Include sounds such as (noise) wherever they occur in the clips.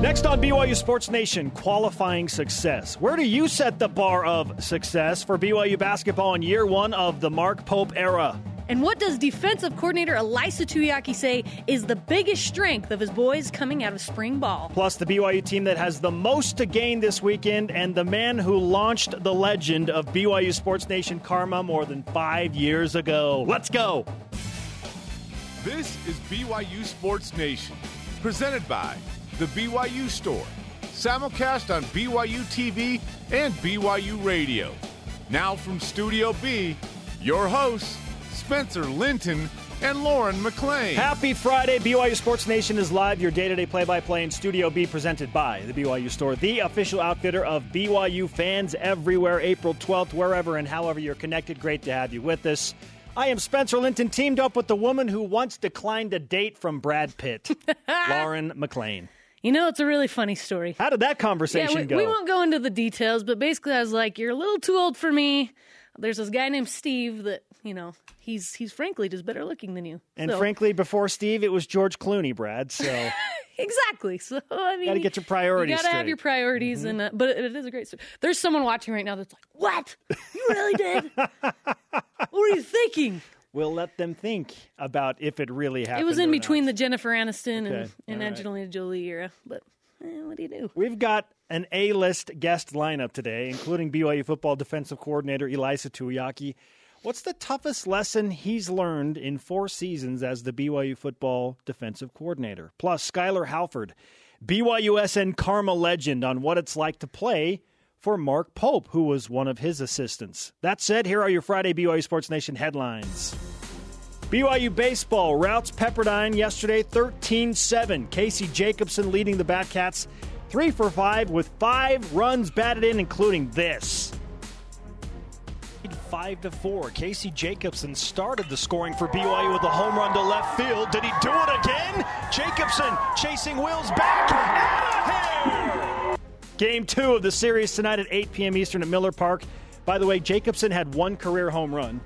Next on BYU Sports Nation, qualifying success. Where do you set the bar of success for BYU basketball in year one of the Mark Pope era? And what does defensive coordinator Ilaisa Tuiaki say is the biggest strength of his boys coming out of spring ball? Plus, the BYU team that has the most to gain this weekend, and the man who launched the legend of BYU Sports Nation karma more than five years ago. Let's go. This is BYU Sports Nation, presented by The BYU Store, simulcast on BYU TV and BYU Radio. Now from Studio B, your hosts, Spencer Linton and Lauren McLean. Happy Friday. BYU Sports Nation is live, your day to day play by play in Studio B, presented by the BYU Store, the official outfitter of BYU fans everywhere, April 12th, wherever and however you're connected. Great to have you with us. I am Spencer Linton, teamed up with the woman who once declined a date from Brad Pitt, (laughs) Lauren McLean. You know, it's a really funny story. How did that conversation yeah, we, go? we won't go into the details, but basically, I was like, "You're a little too old for me." There's this guy named Steve that you know he's he's frankly just better looking than you. and So- frankly, before Steve, it was George Clooney, Brad. So (laughs) exactly. So I mean, Gotta get your priorities You gotta have straight. Mm-hmm. your priorities, and uh, but it, it is a great story. There's someone watching right now that's like, "What? You really did? (laughs) what were you thinking?" We'll let them think about if it really happened. It was in between not. the Jennifer Aniston Okay, and, and right. Angelina Jolie era, but eh, what do you do? We've got an A-list guest lineup today, including BYU football defensive coordinator Ilaisa Tuiaki. What's the toughest lesson he's learned in four seasons as the BYU football defensive coordinator? Plus, Skylar Halford, BYUSN Karma legend on what it's like to play for Mark Pope, who was one of his assistants. That said, here are your Friday BYU Sports Nation headlines. BYU baseball routes Pepperdine yesterday 13 7. Casey Jacobson leading the Batcats 3 for 5 with 5 runs batted in, including this. 5 to 4. Casey Jacobson started the scoring for BYU with a home run to left field. Did he do it again? Jacobson chasing Wills back. Game two of the series tonight at 8 p.m. Eastern at Miller Park. By the way, Jacobson had one career home run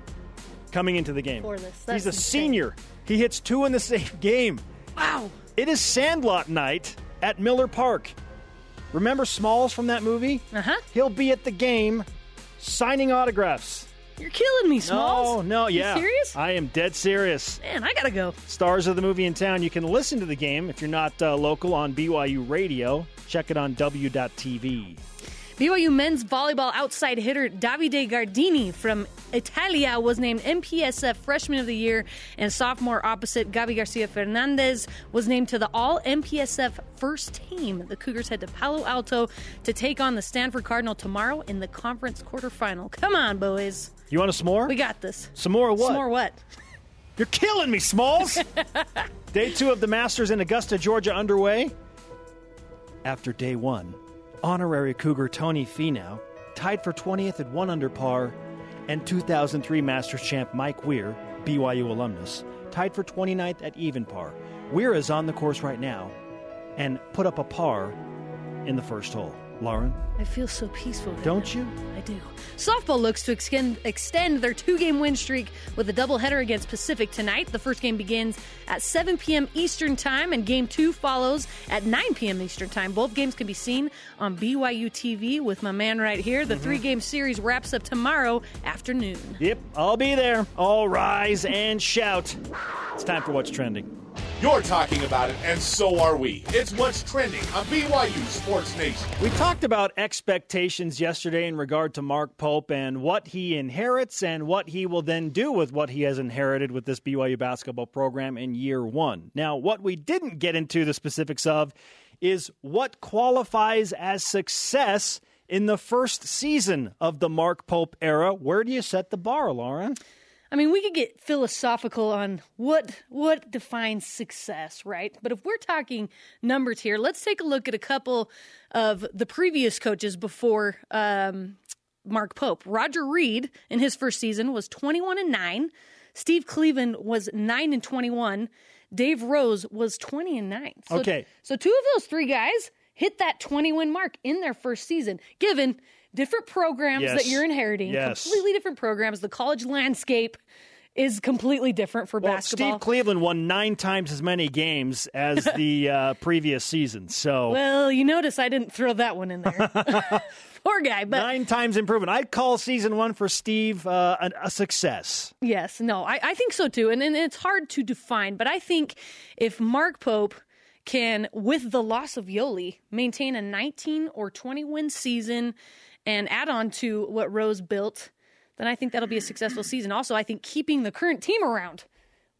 coming into the game. He's a insane. senior. He hits two in the (laughs) same game. Wow. It is Sandlot night at Miller Park. Remember Smalls from that movie? Uh huh. He'll be at the game signing autographs. You're killing me, Smalls. No, no, You yeah. serious? I am dead serious. Man, I gotta go. Stars of the movie in town. You can listen to the game if you're not uh, local on BYU Radio. Check it on W.TV. BYU men's volleyball outside hitter Davide Gardini from Italia was named MPSF Freshman of the Year, and sophomore opposite Gabi Garcia Fernandez was named to the All MPSF First Team. The Cougars head to Palo Alto to take on the Stanford Cardinal tomorrow in the conference quarterfinal. Come on, boys. You want a s'more? We got this. Some more what? Some more what? (laughs) You're killing me, Smalls. (laughs) day two of the Masters in Augusta, Georgia, underway. After day one, honorary Cougar Tony Finau tied for 20th at one under par, and 2003 Masters champ Mike Weir, BYU alumnus, tied for 29th at even par. Weir is on the course right now and put up a par in the first hole. Lauren, I feel so peaceful. right don't now. you? I do. Softball looks to extend, extend their two game win streak with a doubleheader against Pacific tonight. The first game begins at 7 p.m. Eastern Time, and game two follows at 9 p.m. Eastern Time. Both games can be seen on BYU TV with my man right here. Mm-hmm. The three game series wraps up tomorrow afternoon. Yep, I'll be there. All rise and shout. It's time for What's Trending. You're talking about it, and so are we. It's what's trending on BYU Sports Nation. We talked about expectations yesterday in regard to Mark Pope and what he inherits and what he will then do with what he has inherited with this BYU basketball program in year one. Now, what we didn't get into the specifics of is what qualifies as success in the first season of the Mark Pope era. Where do you set the bar, Lauren? I mean, we could get philosophical on what what defines success, right? But if we're talking numbers here, let's take a look at a couple of the previous coaches before um, Mark Pope. Roger Reid in his first season was twenty one and nine. Steve Cleveland was nine and twenty one. Dave Rose was twenty and nine. So, Okay. so two of those three guys hit that twenty win mark in their first season, given different programs Yes. that you're inheriting, Yes. completely different programs. The college landscape is completely different for Well, basketball. Steve Cleveland won nine times as many games as (laughs) the uh, previous season. So well, you notice I didn't throw that one in there. (laughs) (laughs) Poor guy, but nine times improvement. I'd call season one for Steve uh, a, a success. Yes, no, I, I think so too. And, and it's hard to define, but I think if Mark Pope can, with the loss of Yoeli, maintain a 19 or 20 win season and add on to what Rose built, then I think that'll be a successful season. Also, I think keeping the current team around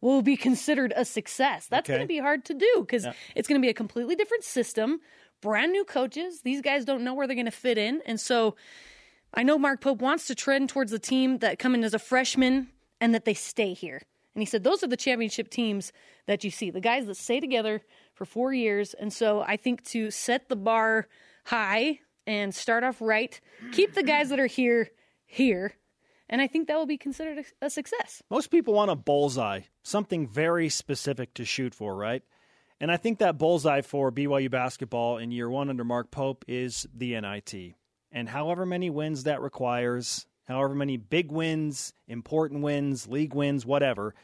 will be considered a success. That's Okay. going to be hard to do because it's going to be a completely different system, brand new coaches. These guys don't know where they're going to fit in. And so I know Mark Pope wants to trend towards the team that come in as a freshman and that they stay here. And he said those are the championship teams that you see, the guys that stay together for four years. And so I think to set the bar high and start off right, keep the guys that are here here. And I think that will be considered a, a success. Most people want a bullseye, something very specific to shoot for, right? And I think that bullseye for BYU basketball in year one under Mark Pope is the NIT. And however many wins that requires, however many big wins, important wins, league wins, whatever,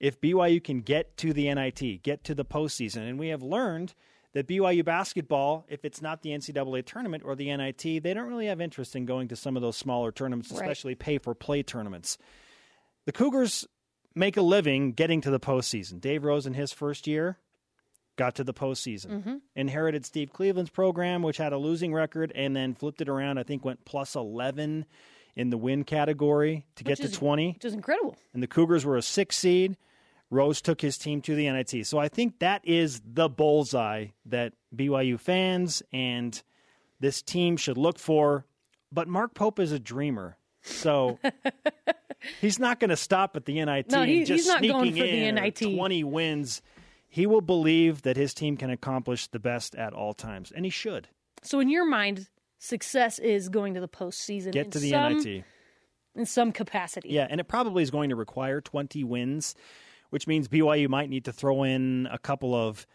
if BYU can get to the NIT, get to the postseason, and we have learned that BYU basketball, if it's not the NCAA tournament or the NIT, they don't really have interest in going to some of those smaller tournaments, Right. especially pay for play tournaments. The Cougars make a living getting to the postseason. Dave Rose in his first year got to the postseason. Mm-hmm. Inherited Steve Cleveland's program, which had a losing record, and then flipped it around. I think went plus eleven in the win category to get Which to twenty. Which is incredible. And the Cougars were a six seed. Rose took his team to the NIT. So I think that is the bullseye that BYU fans and this team should look for. But Mark Pope is a dreamer. So (laughs) he's not going to stop at the NIT. No, he- and just he's not going sneaking for the NIT. 20 wins. He will believe that his team can accomplish the best at all times, and he should So in your mind, success is going to the postseason get to the some, NIT. in some capacity. Yeah, and it probably is going to require 20 wins, which means BYU might need to throw in a couple of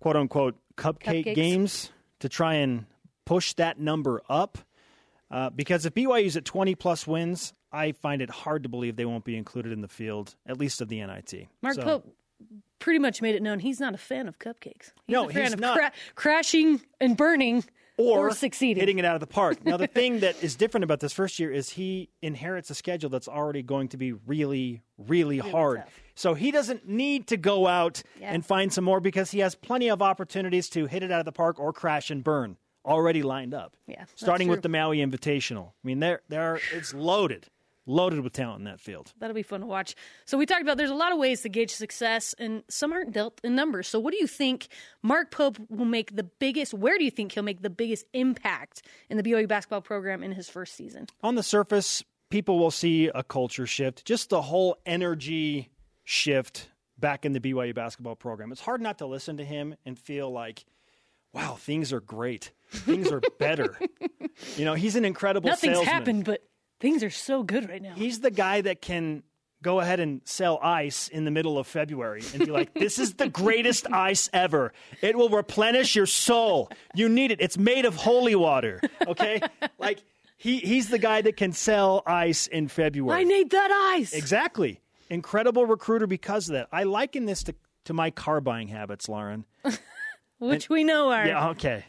quote unquote cupcake Cupcakes. games to try and push that number up. Uh, because if BYU's at 20 plus wins, I find it hard to believe they won't be included in the field, at least of the NIT. Mark So- Pope pretty much made it known he's not a fan of cupcakes. He's No, a fan he's of not. cra- crashing and burning or, succeeding. hitting it out of the park. Now, the (laughs) thing that is different about this first year is he inherits a schedule that's already going to be really, really, hard. tough. So he doesn't need to go out Yeah. and find some more because he has plenty of opportunities to hit it out of the park or crash and burn already lined up. Yeah, starting with the Maui Invitational. I mean, there, there, it's loaded, loaded with talent in that field. That'll be fun to watch. So we talked about there's a lot of ways to gauge success, and some aren't dealt in numbers. So what do you think Mark Pope will make the biggest? Where do you think he'll make the biggest impact in the BYU basketball program in his first season? on the surface, people will see a culture shift, just the whole energy shift back in the BYU basketball program. It's hard not to listen to him and feel like, wow, things are great. Things are better. (laughs) you know, he's an incredible Nothing's salesman. happened, but things are so good right now. He's the guy that can go ahead and sell ice in the middle of February and be like, this is the greatest ice ever. It will replenish your soul. You need it. It's made of holy water. Okay? like, he, he's the guy that can sell ice in February. I need that ice. Exactly. Incredible recruiter because of that. I liken this to, to my car buying habits, Lauren. (laughs) which we know are. Yeah, okay.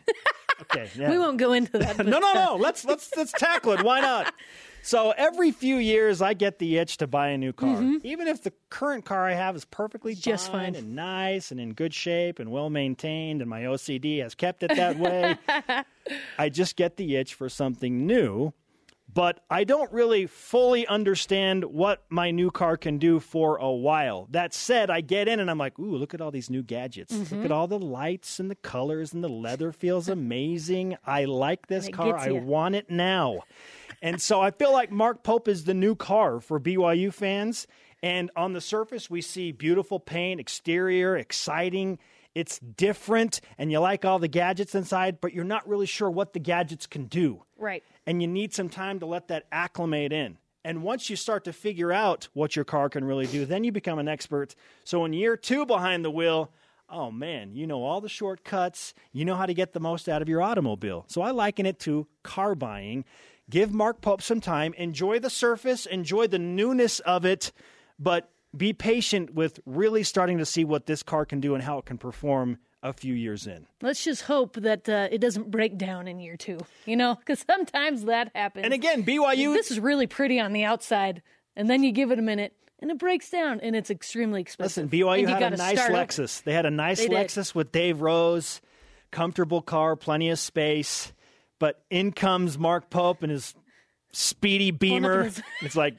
Okay. (laughs) Yeah. We won't go into that. (laughs) no, no, uh, no. Let's let's let's tackle it. Why not? So every few years, I get the itch to buy a new car, even if the current car I have is perfectly Mm-hmm. Just fine fine. and nice and in good shape and well maintained, and my OCD has kept it that way. (laughs) I just get the itch for something new, but I don't really fully understand what my new car can do for a while. That said, I get in and I'm like, ooh, look at all these new gadgets. Mm-hmm. Look at all the lights and the colors and the leather feels (laughs) amazing. I like this it car. I want it now. And so I feel like Mark Pope is the new car for BYU fans. And on the surface, we see beautiful paint, exterior, exciting. It's different, and you like all the gadgets inside, but you're not really sure what the gadgets can do Right. and you need some time to let that acclimate in. And once you start to figure out what your car can really do, then you become an expert. So in year two behind the wheel, oh man, you know all the shortcuts, you know how to get the most out of your automobile. So I liken it to car buying. Give Mark Pope some time, enjoy the surface, enjoy the newness of it, but be patient with really starting to see what this car can do and how it can perform a few years in. Let's just hope that uh, it doesn't break down in year two, you know, because sometimes that happens. And again, BYU. This is really pretty on the outside, and then you give it a minute, and it breaks down, and it's extremely expensive. Listen, BYU and had a nice Lexus. They had a nice They did. Lexus with Dave Rose, comfortable car, plenty of space. But in comes Mark Pope and his speedy Beamer. his- (laughs) it's like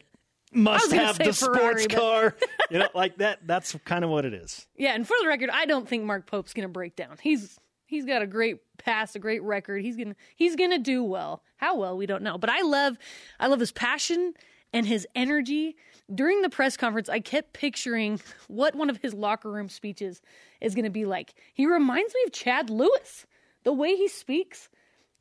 must have the Ferrari, sports but- car. (laughs) you know, like that. That's kind of what it is. Yeah, and for the record, I don't think Mark Pope's going to break down. He's he's got a great past, a great record. He's gonna he's gonna do well. How well we don't know, but I love I love his passion and his energy. During the press conference, I kept picturing what one of his locker room speeches is going to be like. He reminds me of Chad Lewis, the way he speaks.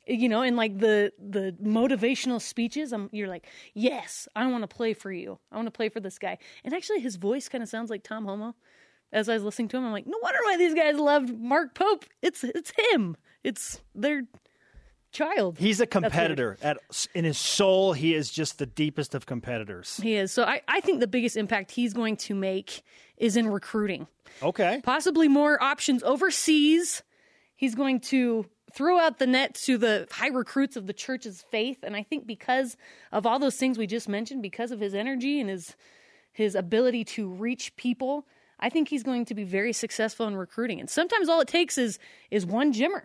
You know, and like the the motivational speeches, I'm, you're like, yes, I want to play for you. I want to play for this guy. And actually, his voice kind of sounds like Tom Holmoe as I was listening to him, I'm like, no wonder why these guys loved Mark Pope. It's it's him. It's their child. He's a competitor. At in his soul, he is just the deepest of competitors. He is. So I, I think the biggest impact he's going to make is in recruiting. Okay. Possibly more options overseas. He's going to throw out the net to the high recruits of the church's faith. And I think because of all those things we just mentioned, because of his energy and his his ability to reach people, I think he's going to be very successful in recruiting. And sometimes all it takes is is one Jimmer.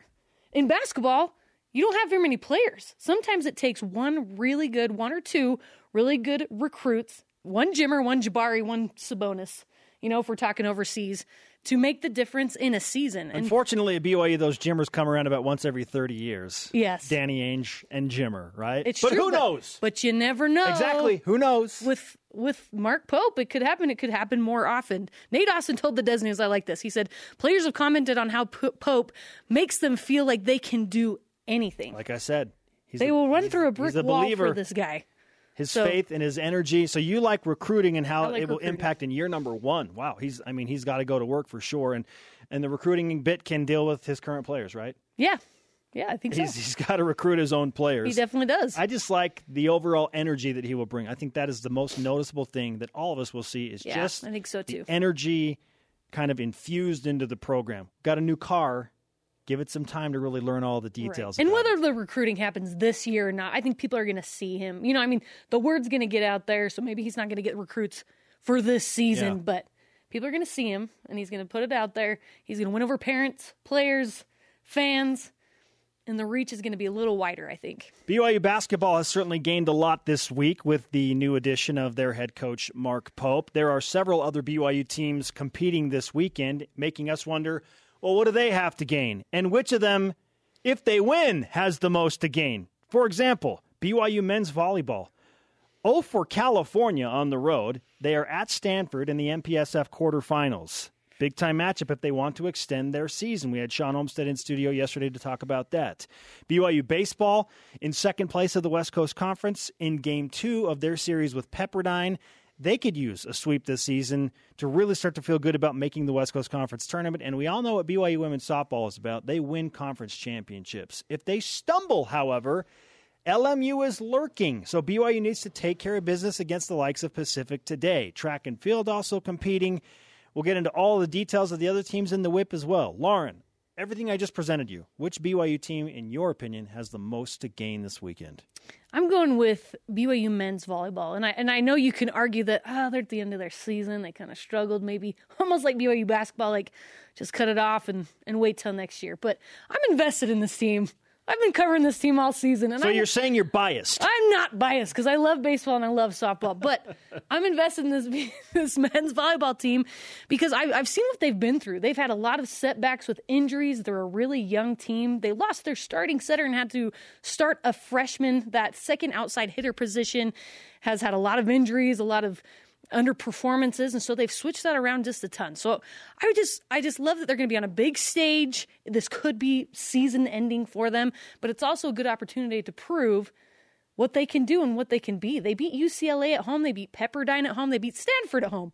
In basketball, you don't have very many players. Sometimes it takes one really good, one or two really good recruits, one Jimmer, one Jabari, one Sabonis. You know, if we're talking overseas, to make the difference in a season. And Unfortunately, at BYU, those Jimmers come around about once every 30 years. Yes. Danny Ainge and Jimmer, right? it's but true, who knows? But you never know. exactly. Who knows? with with Mark Pope, it could happen. It could happen more often. Nate Austin told the Des News, I like this. He said, Players have commented on how P- Pope makes them feel like they can do anything. like I said, he's they a- will run through a brick a wall believer. for this guy. His So- faith and his energy. So you like recruiting and how like it will recruiting. impact in year number one. Wow, he's. I mean, he's got to go to work for sure, and and the recruiting bit can deal with his current players, right? Yeah. Yeah, I think He's so. he's got to recruit his own players. He definitely does. I just like the overall energy that he will bring. I think that is the most noticeable thing that all of us will see is Yeah, just I think so, the too. energy kind of infused into the program. Got a new car. Give it some time to really learn all the details. And whether it. the recruiting happens this year or not, I think people are going to see him. You know, I mean, the word's going to get out there, so maybe he's not going to get recruits for this season, Yeah. but people are going to see him and he's going to put it out there. He's going to win over parents, players, fans, and the reach is going to be a little wider, I think. BYU basketball has certainly gained a lot this week with the new addition of their head coach, Mark Pope. There are several other BYU teams competing this weekend, making us wonder well, what do they have to gain? And which of them, if they win, has the most to gain? For example, BYU men's volleyball. Oh, for California on the road. They are at Stanford in the MPSF quarterfinals. Big time matchup if they want to extend their season. We had Shawn Olmstead in studio yesterday to talk about that. BYU baseball in second place of the West Coast Conference in game two of their series with Pepperdine. They could use a sweep this season to really start to feel good about making the West Coast Conference tournament. And we all know what BYU women's softball is about. They win conference championships. If they stumble, however, LMU is lurking, so BYU needs to take care of business against the likes of Pacific today. Track and field also competing. We'll get into all the details of the other teams in the whip as well. Lauren, everything I just presented you, which BYU team, in your opinion, has the most to gain this weekend? I'm going with BYU men's volleyball, and I and I know you can argue that oh they're at the end of their season, they kind of struggled, maybe (laughs) almost like BYU basketball, like just cut it off and and wait till next year. But I'm invested in this team. I've been covering this team all season, and So I, you're saying you're biased. I'm not biased because I love baseball and I love softball, but (laughs) I'm invested in this (laughs) this men's volleyball team because I've, I've seen what they've been through. They've had a lot of setbacks with injuries. They're a really young team. They lost their starting setter and had to start a freshman. That second outside hitter position has had a lot of injuries, a lot of underperformances and so they've switched that around just a ton. So i just i just love that they're going to be on a big stage. This could be season ending for them but it's also a good opportunity to prove what they can do and what they can be. They beat ucla at home they beat pepperdine at home they beat stanford at home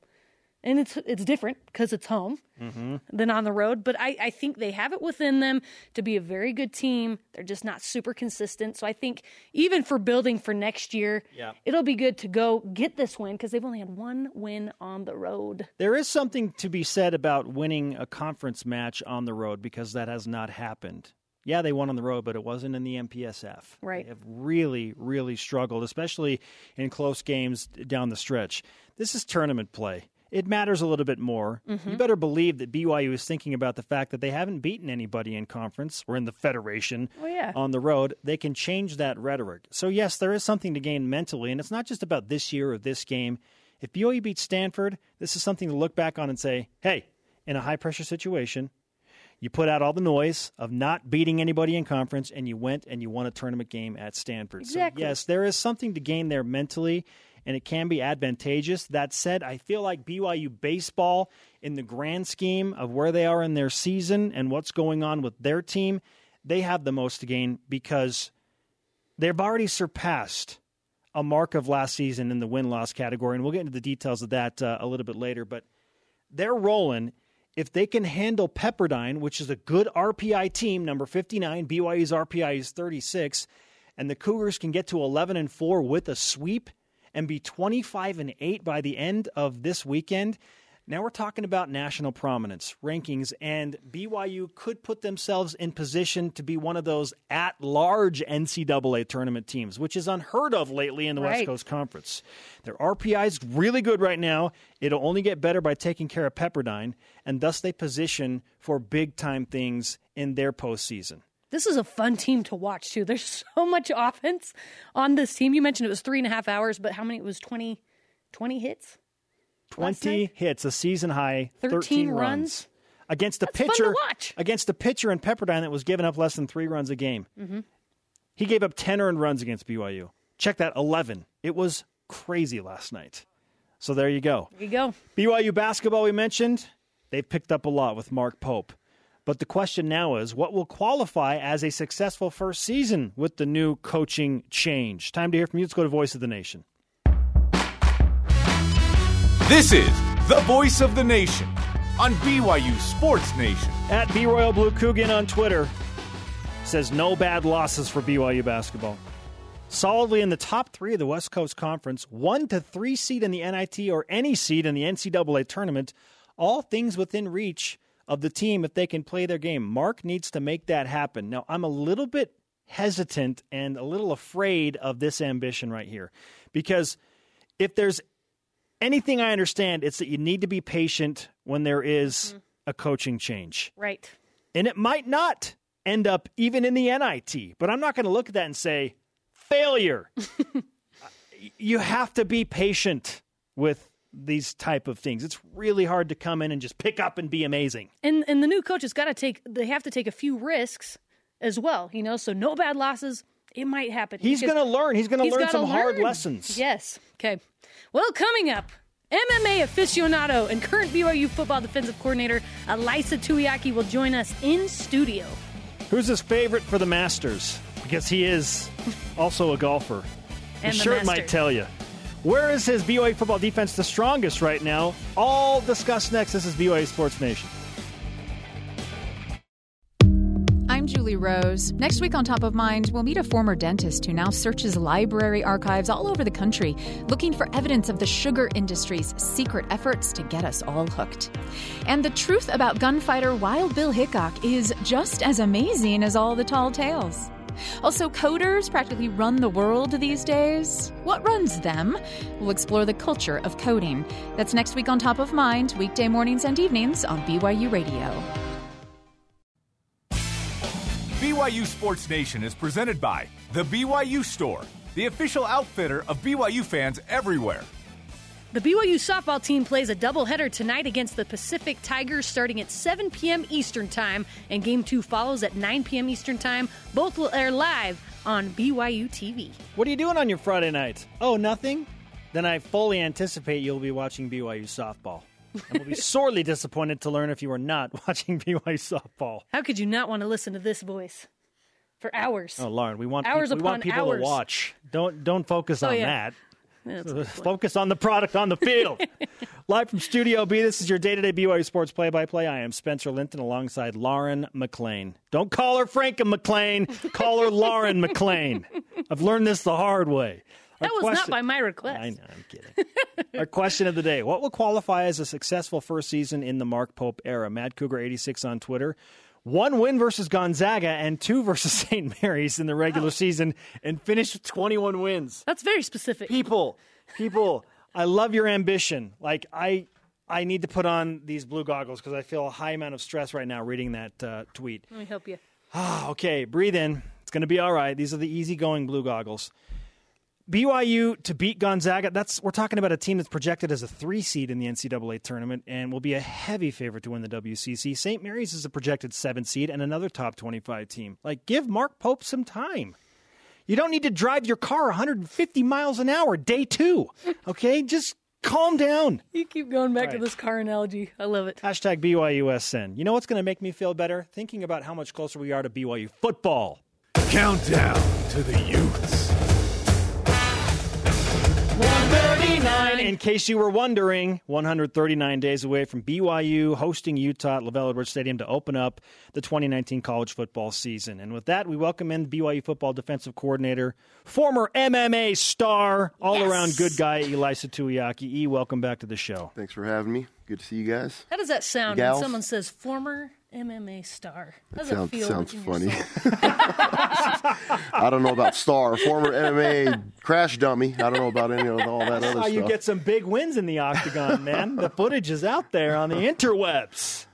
and it's it's different because it's home mm-hmm. than on the road. But I, I think they have it within them to be a very good team. They're just not super consistent. So I think even for building for next year, Yeah. it'll be good to go get this win because they've only had one win on the road. There is something to be said about winning a conference match on the road because that has not happened. Yeah, they won on the road, but it wasn't in the MPSF. Right. They have really, really struggled, especially in close games down the stretch. This is tournament play. It matters a little bit more. You mm-hmm. better believe that BYU is thinking about the fact that they haven't beaten anybody in conference or in the federation Oh, yeah. on the road. They can change that rhetoric. So, yes, there is something to gain mentally, and it's not just about this year or this game. If BYU beats Stanford, this is something to look back on and say, hey, in a high pressure situation, you put out all the noise of not beating anybody in conference, and you went and you won a tournament game at Stanford. Exactly. So, yes, there is something to gain there mentally, and it can be advantageous. That said, I feel like BYU baseball, in the grand scheme of where they are in their season and what's going on with their team, they have the most to gain because they've already surpassed a mark of last season in the win loss category. And we'll get into the details of that uh, a little bit later. But they're rolling. If they can handle Pepperdine, which is a good RPI team, number 59, BYU's RPI is 36, and the Cougars can get to 11 and 4 with a sweep and be 25 and 8 by the end of this weekend. Now we're talking about national prominence, rankings, and BYU could put themselves in position to be one of those at large NCAA tournament teams, which is unheard of lately in the West Coast Conference. Their RPI is really good right now. It'll only get better by taking care of Pepperdine, and thus they position for big time things in their postseason. This is a fun team to watch too. There's (laughs) so much offense on this team. You mentioned it was three and a half hours, but how many? It was 20, 20 hits. 20 hits, a season high, 13, 13 runs. runs. Against a That's pitcher watch. against a pitcher in Pepperdine that was giving up less than 3 runs a game. Mm-hmm. He gave up 10 earned runs against BYU. Check that 11. It was crazy last night. So there you go. There you go. BYU basketball, we mentioned, they've picked up a lot with Mark Pope. But the question now is what will qualify as a successful first season with the new coaching change? Time to hear from you. Let's go to Voice of the Nation. This is the voice of the nation on BYU Sports Nation. At B Royal Blue Coogan on Twitter says no bad losses for BYU basketball. Solidly in the top three of the West Coast Conference, one to three seed in the NIT or any seed in the NCAA tournament, all things within reach of the team if they can play their game. Mark needs to make that happen. Now, I'm a little bit hesitant and a little afraid of this ambition right here because if there's anything I understand, it's that you need to be patient when there is mm-hmm. a coaching change. Right. And it might not end up even in the NIT, but I'm not going to look at that and say, failure. (laughs) you have to be patient with these type of things. It's really hard to come in and just pick up and be amazing. And and the new coach has got to take. They have to take a few risks as well. You know, so no bad losses. It might happen. He's going to learn. He's going to learn some hard lessons. Yes. Okay. Well, coming up. MMA aficionado and current BYU football defensive coordinator Ilaisa Tuiaki will join us in studio. Who's his favorite for the Masters? Because he is also a golfer. (laughs) And the the shirt might tell you. Where is his BYU football defense the strongest right now? All discussed next. This is BYU Sports Nation. I'm Julie Rose. Next week on Top of Mind, we'll meet a former dentist who now searches library archives all over the country looking for evidence of the sugar industry's secret efforts to get us all hooked. And the truth about gunfighter Wild Bill Hickok is just as amazing as all the tall tales. Also, coders practically run the world these days. What runs them? We'll explore the culture of coding. That's next week on Top of Mind, weekday mornings and evenings on BYU Radio. BYU Sports Nation is presented by The BYU Store, the official outfitter of BYU fans everywhere. The BYU softball team plays a doubleheader tonight against the Pacific Tigers starting at 7 p.m. Eastern Time, and game two follows at 9 p.m. Eastern Time. Both will air live on BYU TV. What are you doing on your Friday night? Oh, nothing? Then I fully anticipate you'll be watching BYU softball. And will be (laughs) sorely disappointed to learn if you are not (laughs) watching BYU softball. How could you not want to listen to this voice for hours? Oh, Lauren, we want Hours people, we want upon people hours. to watch. Don't don't focus oh, on yeah. that. Focus on the product on the field. (laughs) Live from Studio B, this is your day to day BYU Sports play by play. I am Spencer Linton alongside Lauren McLean. Don't call her Frank McLean, call her Lauren McLean. I've learned this the hard way. Our that was question, not by my request. I know, I'm kidding. Our question of the day What will qualify as a successful first season in the Mark Pope era? Mad Cougar 86 on Twitter one win versus Gonzaga and two versus (laughs) St. Mary's in the regular wow. (laughs) season and finished with 21 wins. That's very specific. People, people, I love your ambition. Like I I need to put on these blue goggles because I feel a high amount of stress right now reading that uh, tweet. Let me help you. Ah, okay, breathe in. It's going to be all right. These are the easygoing blue goggles. BYU to beat Gonzaga. That's we're talking about a team that's projected as a three seed in the NCAA tournament and will be a heavy favorite to win the WCC. St. Mary's is a projected seven seed and another top twenty-five team. Like, give Mark Pope some time. You don't need to drive your car 150 miles an hour day two. (laughs) Okay, just calm down. You keep going back right. to this car analogy. I love it. Hashtag BYUSN. You know what's going to make me feel better? Thinking about how much closer we are to BYU football. Countdown to the Utes. 139. In case you were wondering, 139 days away from BYU hosting Utah at LaVell Edwards Stadium to open up the 2019 college football season. And with that, we welcome in BYU football defensive coordinator, former MMA star, all around yes. good guy, Ilaisa Tuiaki. E, welcome back to the show. Thanks for having me. Good to see you guys. How does that sound Gals? when someone says former MMA star. How does sounds, sounds funny. (laughs) I don't know about star, former MMA crash dummy. I don't know about any of all that other stuff. you get some big wins in the octagon, man. the footage is out there on the interwebs.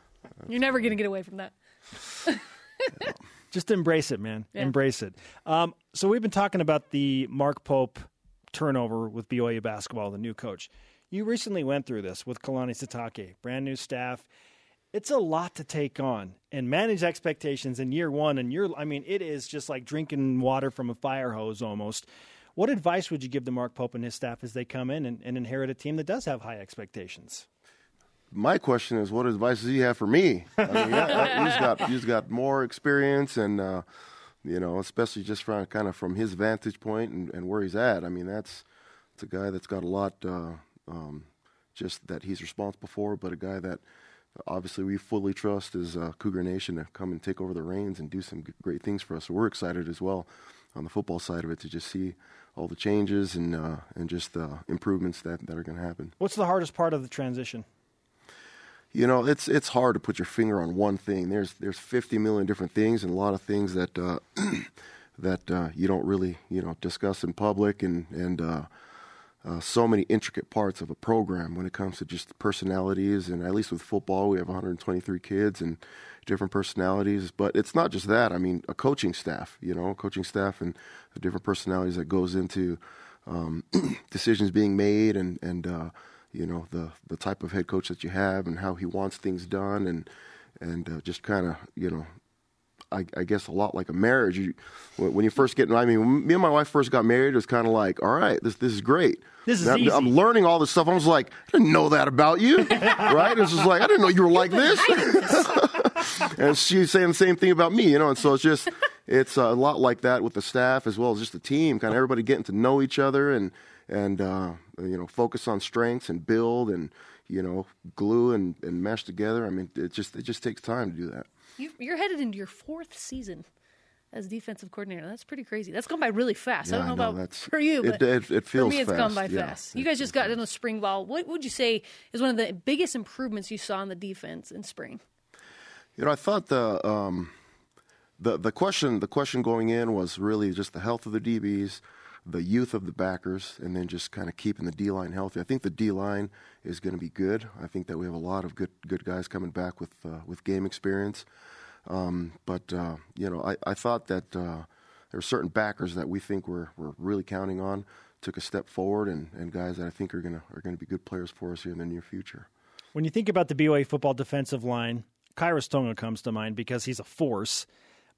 You're never going to get away from that. (laughs) Just embrace it, man. Yeah. Embrace it. Um, so we've been talking about the Mark Pope turnover with BYU basketball, the new coach. You recently went through this with Kalani Sitake, brand new staff it's a lot to take on and manage expectations in year one. And you're, I mean, it is just like drinking water from a fire hose almost. What advice would you give to Mark Pope and his staff as they come in and, and inherit a team that does have high expectations? My question is, what advice does he have for me? I mean, yeah, he's got he's got more experience, and uh, you know, especially just from kind of from his vantage point and, and where he's at. I mean, that's it's a guy that's got a lot, uh, um, just that he's responsible for, but a guy that obviously we fully trust is uh, Cougar Nation to come and take over the reins and do some great things for us. So we're excited as well on the football side of it to just see all the changes and uh, and just the improvements that, that are going to happen. What's the hardest part of the transition? You know, it's it's hard to put your finger on one thing. There's there's 50 million different things and a lot of things that uh, (clears throat) that uh, you don't really you know discuss in public and and uh, so many intricate parts of a program when it comes to just personalities. And at least with football, we have 123 kids and different personalities. But it's not just that. I mean, a coaching staff, you know, coaching staff and the different personalities that goes into um, (clears throat) decisions being made and and uh, you know the the type of head coach that you have and how he wants things done and and uh, just kind of you know I, I, guess a lot like a marriage. You, when you first get, I mean, me and my wife first got married, it was kind of like, all right, this this is great. This is I'm, easy. I'm learning all this stuff. I was like, I didn't know that about you, (laughs) right? It's just like I didn't know you were like this. (laughs) and she's saying the same thing about me, you know. And so it's just it's a lot like that with the staff as well as just the team, kind of everybody getting to know each other and and uh, you know focus on strengths and build and you know glue and, and mesh together. I mean, it just it just takes time to do that you are headed into your fourth season as defensive coordinator. That's pretty crazy. That's gone by really fast. Yeah, I don't know, about for you, but it, it, it feels for me, it's fast. gone by yeah, fast. You guys just got in a spring ball. What would you say is one of the biggest improvements you saw in the defense in spring? You know, I thought the um, the the question the question going in was really just the health of the DBs, the youth of the backers, and then just kind of keeping the D line healthy. I think the D line is going to be good. I think that we have a lot of good good guys coming back with uh, with game experience. Um, but uh, you know, I, I thought that uh, there are certain backers that we think we're we're really counting on took a step forward, and, and guys that I think are gonna are gonna be good players for us here in the near future. When you think about the BYU football defensive line, Khyiris Tonga comes to mind because he's a force.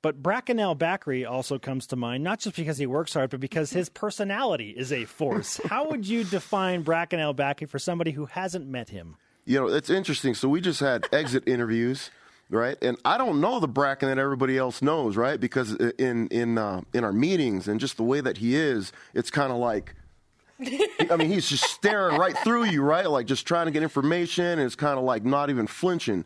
But Bracken El Bakri also comes to mind, not just because he works hard, but because his personality is a force. (laughs) How would you define Bracken El Bakri for somebody who hasn't met him? You know, it's interesting. So we just had exit (laughs) interviews right? And I don't know the Bracken that everybody else knows, right? Because in in uh, in our meetings and just the way that he is, it's kind of like I mean, he's just staring right through you, right? Like just trying to get information, and it's kind of like not even flinching.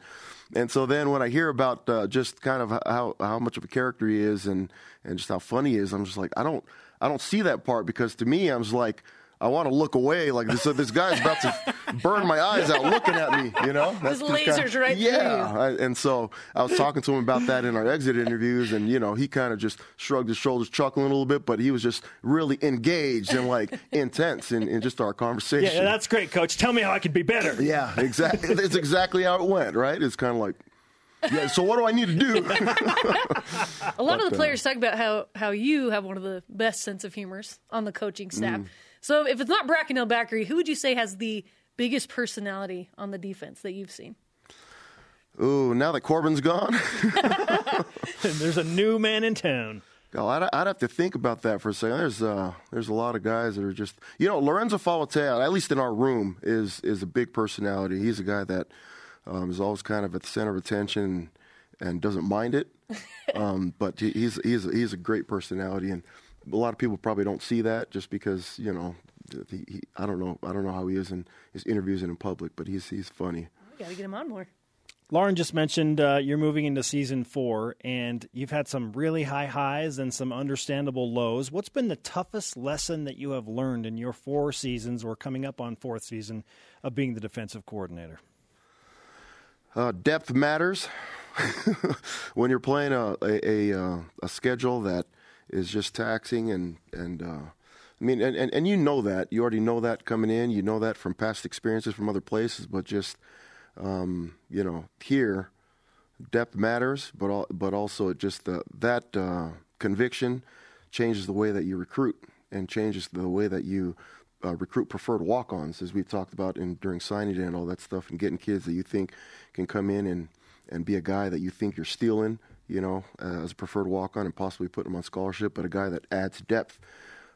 And so then when I hear about uh, just kind of how how much of a character he is and and just how funny he is, I'm just like I don't I don't see that part because to me I'm just like I want to look away like this this guy's about to burn my eyes out looking at me, you know? His lasers kinda, right through yeah. I, and so I was talking to him about that in our exit interviews, and you know he kind of just shrugged his shoulders, chuckling a little bit, but he was just really engaged and like intense in, in just our conversation. Yeah, that's great, coach. Tell me how I could be better. Yeah, exactly. That's exactly how it went, right? It's kind of like, yeah. So what do I need to do? (laughs) A lot of the uh, players talk about how how you have one of the best sense of humors on the coaching staff. Mm. So if it's not Bracken Bakri, who would you say has the biggest personality on the defense that you've seen? Ooh, now that Corbin's gone, (laughs) And there's a new man in town. oh, I'd, I'd have to think about that for a second. There's uh, there's a lot of guys that are just, you know, Lorenzo Fauatea, at least in our room, is is a big personality. He's a guy that um, is always kind of at the center of attention and doesn't mind it. (laughs) Um, but he, he's he's he's a great personality, and a lot of people probably don't see that just because you know. He, he, I don't know. I don't know how he is in his interviews and in public, but he's he's funny. We got to get him on more. Lauren just mentioned uh, you're moving into season four, and you've had some really high highs and some understandable lows. What's been the toughest lesson that you have learned in your four seasons, or coming up on fourth season, of being the defensive coordinator? Uh, depth matters (laughs) when you're playing a a, a, uh, a schedule that is just taxing and and uh, I mean and, and, and you know that. You already know that coming in. You know that from past experiences from other places but just um, you know here depth matters but all, but also just uh, that uh, conviction changes the way that you recruit and changes the way that you uh, recruit preferred walk-ons, as we've talked about in during signing day and all that stuff, and getting kids that you think can come in and and be a guy that you think you're stealing, you know, uh, as a preferred walk-on, and possibly put him on scholarship, but a guy that adds depth.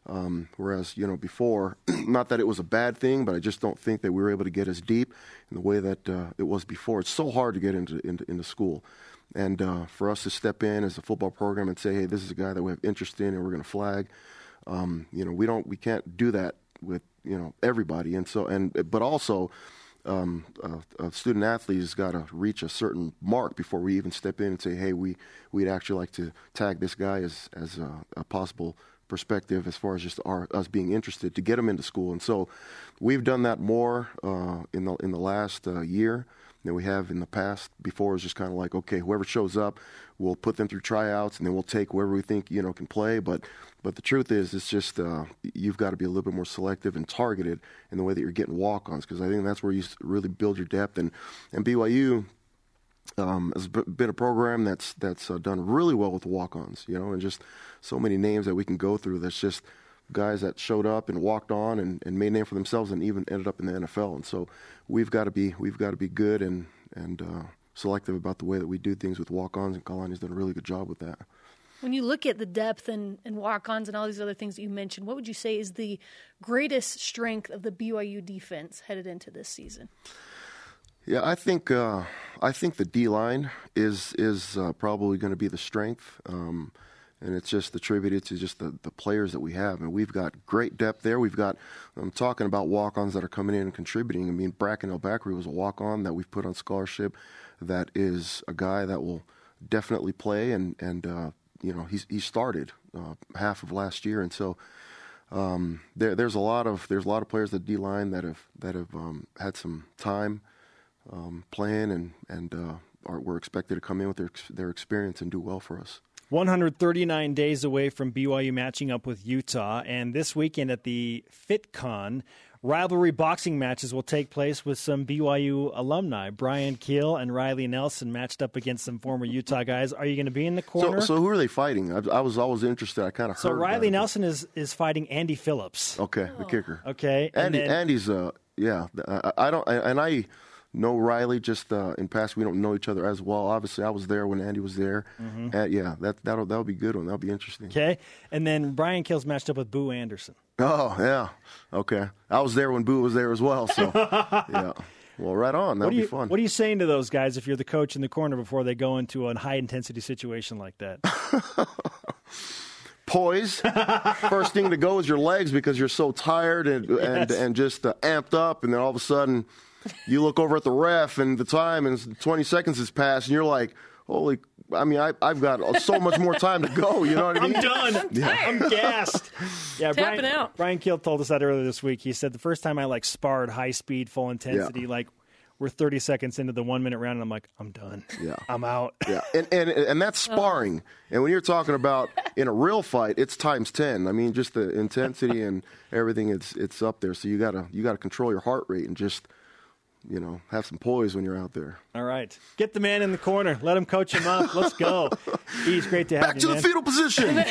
Um, whereas you know before, (clears throat) not that it was a bad thing, but I just don't think that we were able to get as deep in the way that uh, it was before. It's so hard to get into into, into school, and uh, for us to step in as a football program and say, hey, this is a guy that we have interest in, and we're going to flag. Um, you know, we don't, we can't do that with you know everybody, and so and but also. Um, a, a student athlete has got to reach a certain mark before we even step in and say, "Hey, we we'd actually like to tag this guy as as a, a possible perspective as far as just our us being interested to get him into school." And so, we've done that more uh, in the in the last uh, year than we have in the past. Before is just kind of like, okay, whoever shows up, we'll put them through tryouts, and then we'll take whoever we think you know can play. But but the truth is, it's just uh, you've got to be a little bit more selective and targeted in the way that you're getting walk-ons because I think that's where you really build your depth. And and BYU um, has been a program that's that's uh, done really well with walk-ons, you know, and just so many names that we can go through. That's just guys that showed up and walked on and, and made a name for themselves and even ended up in the NFL. And so we've got to be we've got to be good and and uh, selective about the way that we do things with walk-ons. And Kalani's done a really good job with that. When you look at the depth and, and walk ons and all these other things that you mentioned, what would you say is the greatest strength of the BYU defense headed into this season? Yeah, I think uh, I think the D line is is uh, probably going to be the strength, um, and it's just attributed to just the, the players that we have, and we've got great depth there. We've got I'm talking about walk-ons that are coming in and contributing. I mean, Bracken El Bakri was a walk-on that we've put on scholarship, that is a guy that will definitely play, and and uh, you know he's he started uh, half of last year, and so um, there, there's a lot of there's a lot of players at D line that have that have um, had some time um, playing and and uh, are, were expected to come in with their their experience and do well for us. 139 days away from BYU matching up with Utah, and this weekend at the FitCon, rivalry boxing matches will take place with some BYU alumni. Brian Kehl and Riley Nelson matched up against some former Utah guys. Are you going to be in the corner? so who are they fighting? I, I was always interested. I kind of So. Riley. Nelson is is fighting Andy Phillips. Okay, the kicker. Okay, and Andy, then- Andy's uh yeah. I, I don't and I know Riley just uh, in past we don't know each other as well. Obviously, I was there when Andy was there. Uh, yeah, that that'll that'll be good one. That'll be interesting. Mm-hmm. Okay, and then Brian Kehl's matched up with Boo Anderson. Oh yeah, okay. I was there when Boo was there as well. So (laughs) yeah. Well, right on. That'll you, be fun. what are you saying to those guys if you're the coach in the corner before they go into a high intensity situation like that? (laughs) poise. First thing to go is your legs because you're so tired and and, (laughs) and just uh, amped up, and then all of a sudden you look over at the ref and the time and 20 seconds has passed, and you're like, holy. I mean, I, I've got so much more time to go. You know what I mean? (laughs) I'm mean? done. (laughs) I'm gassed. Yeah, Tapping Brian, out. Brian Kehl told us that earlier this week. He said the first time I like sparred high speed, full intensity, like we're 30 seconds into the one minute round, and I'm like, I'm done. Yeah. I'm out. Yeah, and, and and that's oh. sparring. And when you're talking about (laughs) in a real fight, it's times ten. I mean, just the intensity and everything. It's it's up there. So you gotta you gotta control your heart rate and just you know have some poise when you're out there. All right. Get the man in the corner. Let him coach him up. Let's go. (laughs) He's great to have Back you, to the fetal position. (laughs)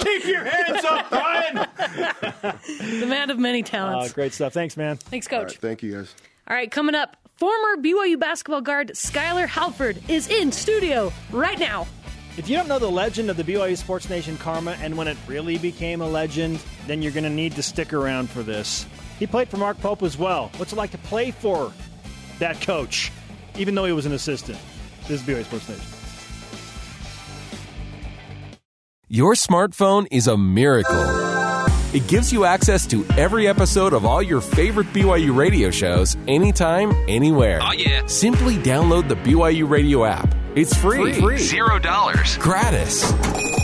Keep your hands up, Brian. The man of many Uh, talents. great stuff. Thanks, man. Thanks, Coach. right, thank you guys. All right, coming up, former BYU basketball guard Skylar Halford is in studio right now. If you don't know the legend of the BYU Sports Nation Karma and when it really became a legend, then you're going to need to stick around for this. He played for Mark Pope as well. What's it like to play for that coach, even though he was an assistant? This is BYU Sports Nation. Your smartphone is a miracle. It gives you access to every episode of all your favorite BYU radio shows anytime, anywhere. Oh, yeah. Simply download the BYU radio app. It's free, free. Zero dollars. Gratis.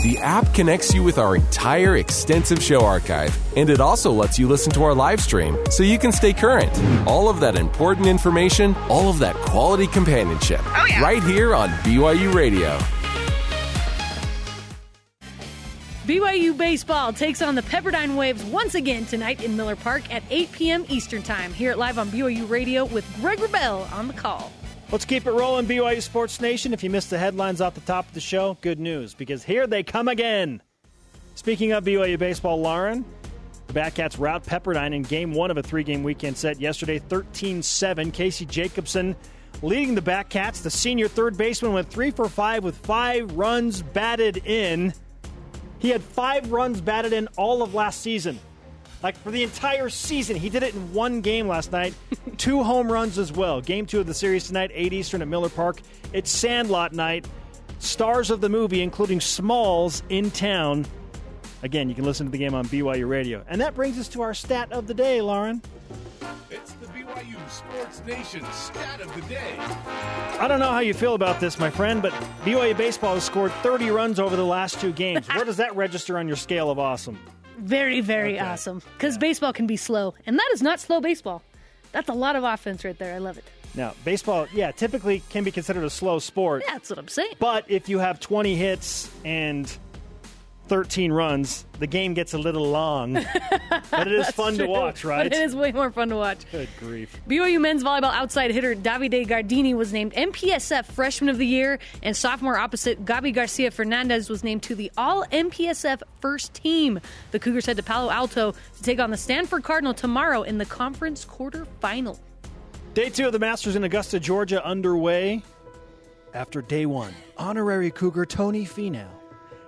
The app connects you with our entire extensive show archive, and it also lets you listen to our live stream so you can stay current. All of that important information, all of that quality companionship. Oh, yeah. Right here on BYU Radio. BYU baseball takes on the Pepperdine Waves once again tonight in Miller Park at 8 p.m. Eastern Time. Here at live on BYU Radio with Greg Wrubell on the call. Let's keep it rolling, BYU Sports Nation. If you missed the headlines off the top of the show, good news because here they come again. Speaking of BYU baseball, Lauren, the Batcats rout Pepperdine in game one of a three game weekend set yesterday, 13 7. Casey Jacobson leading the Batcats. The senior third baseman went three for five with five runs batted in. He had five runs batted in all of last season. Like for the entire season, he did it in one game last night. (laughs) two home runs as well. Game two of the series tonight, 8 Eastern at Miller Park. It's Sandlot night. Stars of the movie, including Smalls, in town. Again, you can listen to the game on BYU Radio. And that brings us to our stat of the day, Lauren. It's the BYU Sports Nation stat of the day. I don't know how you feel about this, my friend, but BYU baseball has scored 30 runs over the last two games. Where does that register on your scale of awesome? Very, very awesome. Because baseball can be slow, and that is not slow baseball. That's a lot of offense right there. I love it. Now, baseball, yeah, typically can be considered a slow sport. That's what I'm saying. But if you have 20 hits and 13 runs, the game gets a little long. (laughs) but it is fun to watch, right? But it is way more fun to watch. Good grief. BYU men's volleyball outside hitter Davide Gardini was named MPSF Freshman of the Year, and sophomore opposite Gabi Garcia Fernandez was named to the All MPSF First Team. The Cougars head to Palo Alto to take on the Stanford Cardinal tomorrow in the conference quarterfinal. Day two of the Masters in Augusta, Georgia, underway. After day one, honorary Cougar Tony Finau,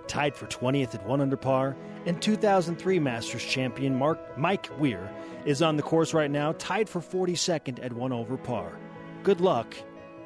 tied for 20th at one under par, and 2003 Masters champion Mark Mike Weir is on the course right now, tied for 42nd at one over par. Good luck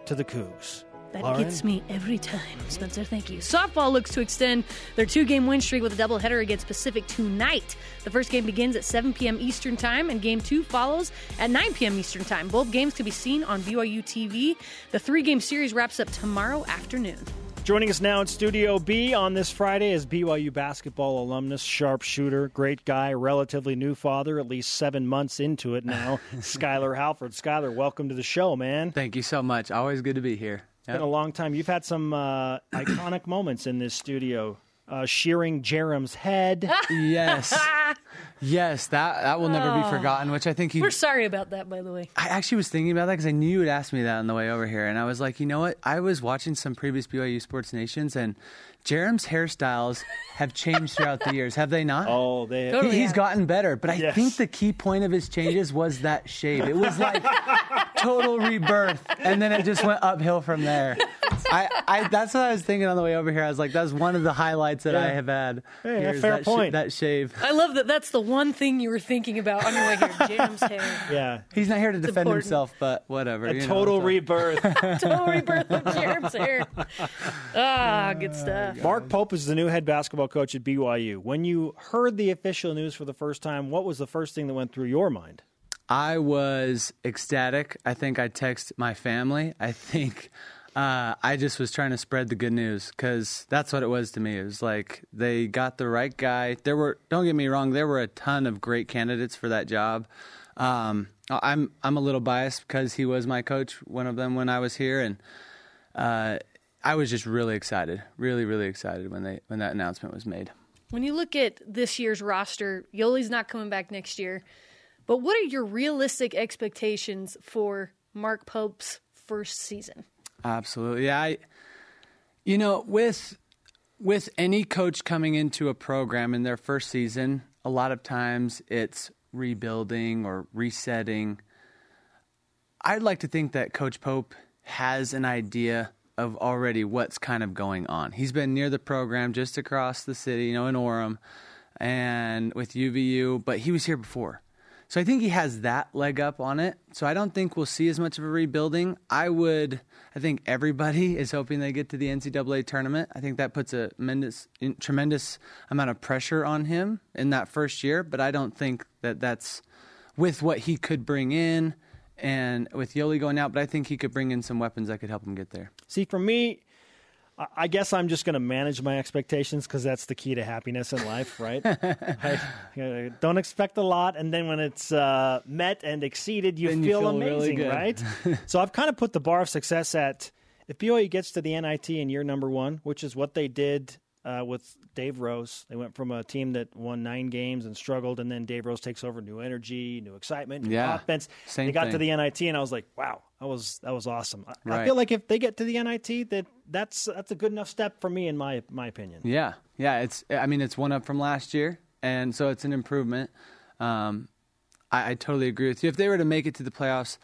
to the Cougs. That Lauren? gets me every time, Spencer. Thank you. Softball looks to extend their two game win streak with a doubleheader against Pacific tonight. The first game begins at 7 p.m. Eastern Time, and game two follows at 9 p.m. Eastern Time. Both games can be seen on BYU TV. The three game series wraps up tomorrow afternoon. Joining us now in Studio B on this Friday is BYU basketball alumnus, sharpshooter, great guy, relatively new father, at least seven months into it now, (laughs) Skylar Halford. Skylar, welcome to the show, man. Thank you so much. Always good to be here. It's been a long time. You've had some uh, (clears throat) iconic moments in this studio. Uh, shearing Jarom's head. Yes. (laughs) yes, that that will never be oh. forgotten, which I think you We're sorry about that, by the way. I actually was thinking about that because I knew you would ask me that on the way over here, and I was like, you know what? I was watching some previous BYU Sports Nations, and Jarom's hairstyles have changed throughout the years, have they not? (laughs) Oh, they. Totally. He- he's gotten better, but I Yes. think the key point of his changes was that shave. It was like total rebirth, and then it just went uphill from there. (laughs) I, I, that's what I was thinking on the way over here. I was like, that's one of the highlights that I have had. Hey, here fair that sh- point. that shave. I love that. That's the one thing you were thinking about on your way here. (laughs) Jam's hair. Yeah. He's not here to defend important. himself, but whatever. A you know, total so- rebirth. (laughs) (laughs) Total rebirth of Jarom's hair. Ah, good stuff. Mark Pope is the new head basketball coach at BYU. When you heard the official news for the first time, what was the first thing that went through your mind? I was ecstatic. I think I texted my family. I think uh, I just was trying to spread the good news because that's what it was to me. It was like they got the right guy. There were, don't get me wrong, there were a ton of great candidates for that job. Um, I'm I'm a little biased because he was my coach, one of them when I was here, and uh, I was just really excited, really really excited when they when that announcement was made. When you look at this year's roster, Yoeli's not coming back next year. But what are your realistic expectations for Mark Pope's first season? Absolutely. I you know, with with any coach coming into a program in their first season, a lot of times it's rebuilding or resetting. I'd like to think that Coach Pope has an idea of already what's kind of going on. He's been near the program just across the city, you know, in Orem and with UVU, but he was here before. So I think he has that leg up on it. So I don't think we'll see as much of a rebuilding. I would, I think everybody (laughs) is hoping they get to the NCAA tournament. I think that puts a tremendous, tremendous amount of pressure on him in that first year. But I don't think that that's with what he could bring in and with Yoeli going out. But I think he could bring in some weapons that could help him get there. See, for me, I- guess I'm just going to manage my expectations because that's the key to happiness in life, right? (laughs) I, don't expect a lot, and then when it's uh, met and exceeded, you Then you feel, feel really amazing, right? (laughs) so I've kind of put the bar of success at if BYU gets to the NIT in year number one, which is what they did uh, with Dave Rose. They went from a team that won nine games and struggled, and then Dave Rose takes over, new energy, new excitement, new Yeah, offense. same they got to the NIT, and I was like, wow, that was that was awesome. I, I feel like if they get to the NIT, that that's that's a good enough step for me, in my my opinion. Yeah, yeah. It's I mean it's one up from last year, and so it's an improvement. Um, I, I totally agree with you. If they were to make it to the playoffs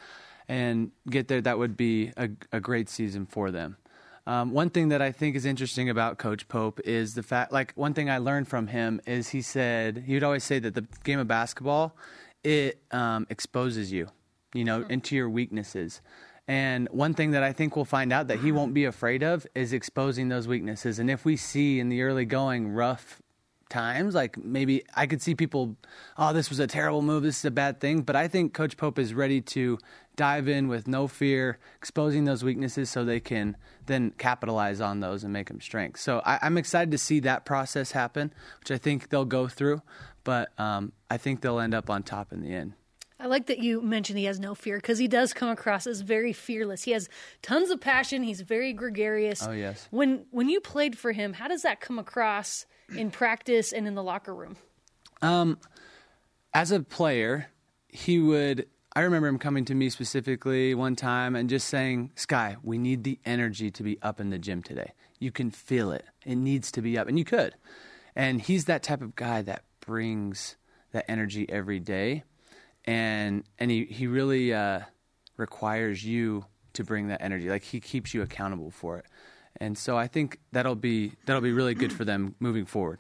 and get there, that would be a, a great season for them. Um, one thing that I think is interesting about Coach Pope is the fact, like one thing I learned from him is he said he would always say that the game of basketball it um, exposes you, you know, into your weaknesses. And one thing that I think we'll find out that he won't be afraid of is exposing those weaknesses. And if we see in the early going rough times, like maybe I could see people, oh, this was a terrible move, this is a bad thing. But I think Coach Pope is ready to dive in with no fear, exposing those weaknesses so they can then capitalize on those and make them strengths. So I, I'm excited to see that process happen, which I think they'll go through. But um, I think they'll end up on top in the end. I like that you mentioned he has no fear because he does come across as very fearless. He has tons of passion. He's very gregarious. Oh, yes. When when you played for him, how does that come across in practice and in the locker room? Um, as a player, he would. I remember him coming to me specifically one time and just saying, "Sky, we need the energy to be up in the gym today. You can feel it. It needs to be up, and you could." And he's that type of guy that brings that energy every day, and and he he really uh, requires you to bring that energy. Like he keeps you accountable for it, and so I think that'll be that'll be really good for them moving forward.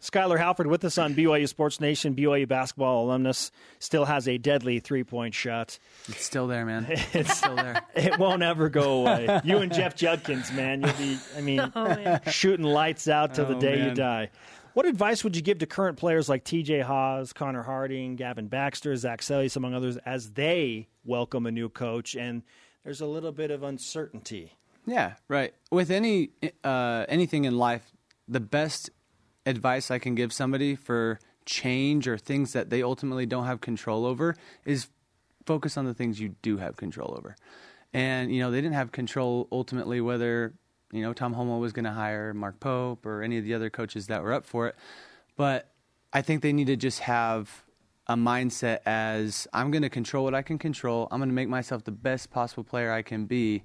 Skylar Halford with us on BYU Sports Nation. BYU basketball alumnus still has a deadly three point shot. It's still there, man. (laughs) It's still there. It won't ever go away. You and Jeff Judkins, man, you'll be. I mean, (laughs) Oh shooting lights out till the Oh, day you die. What advice would you give to current players like TJ Haws, Connor Harding, Gavin Baxter, Zac Seljaas, among others, as they welcome a new coach and there's a little bit of uncertainty? Yeah, right. With any uh, anything in life, the best advice I can give somebody for change or things that they ultimately don't have control over is focus on the things you do have control over. And you know, they didn't have control ultimately whether you know Tom Holmoe was going to hire Mark Pope or any of the other coaches that were up for it. But I think they need to just have a mindset as I'm going to control what I can control. I'm going to make myself the best possible player I can be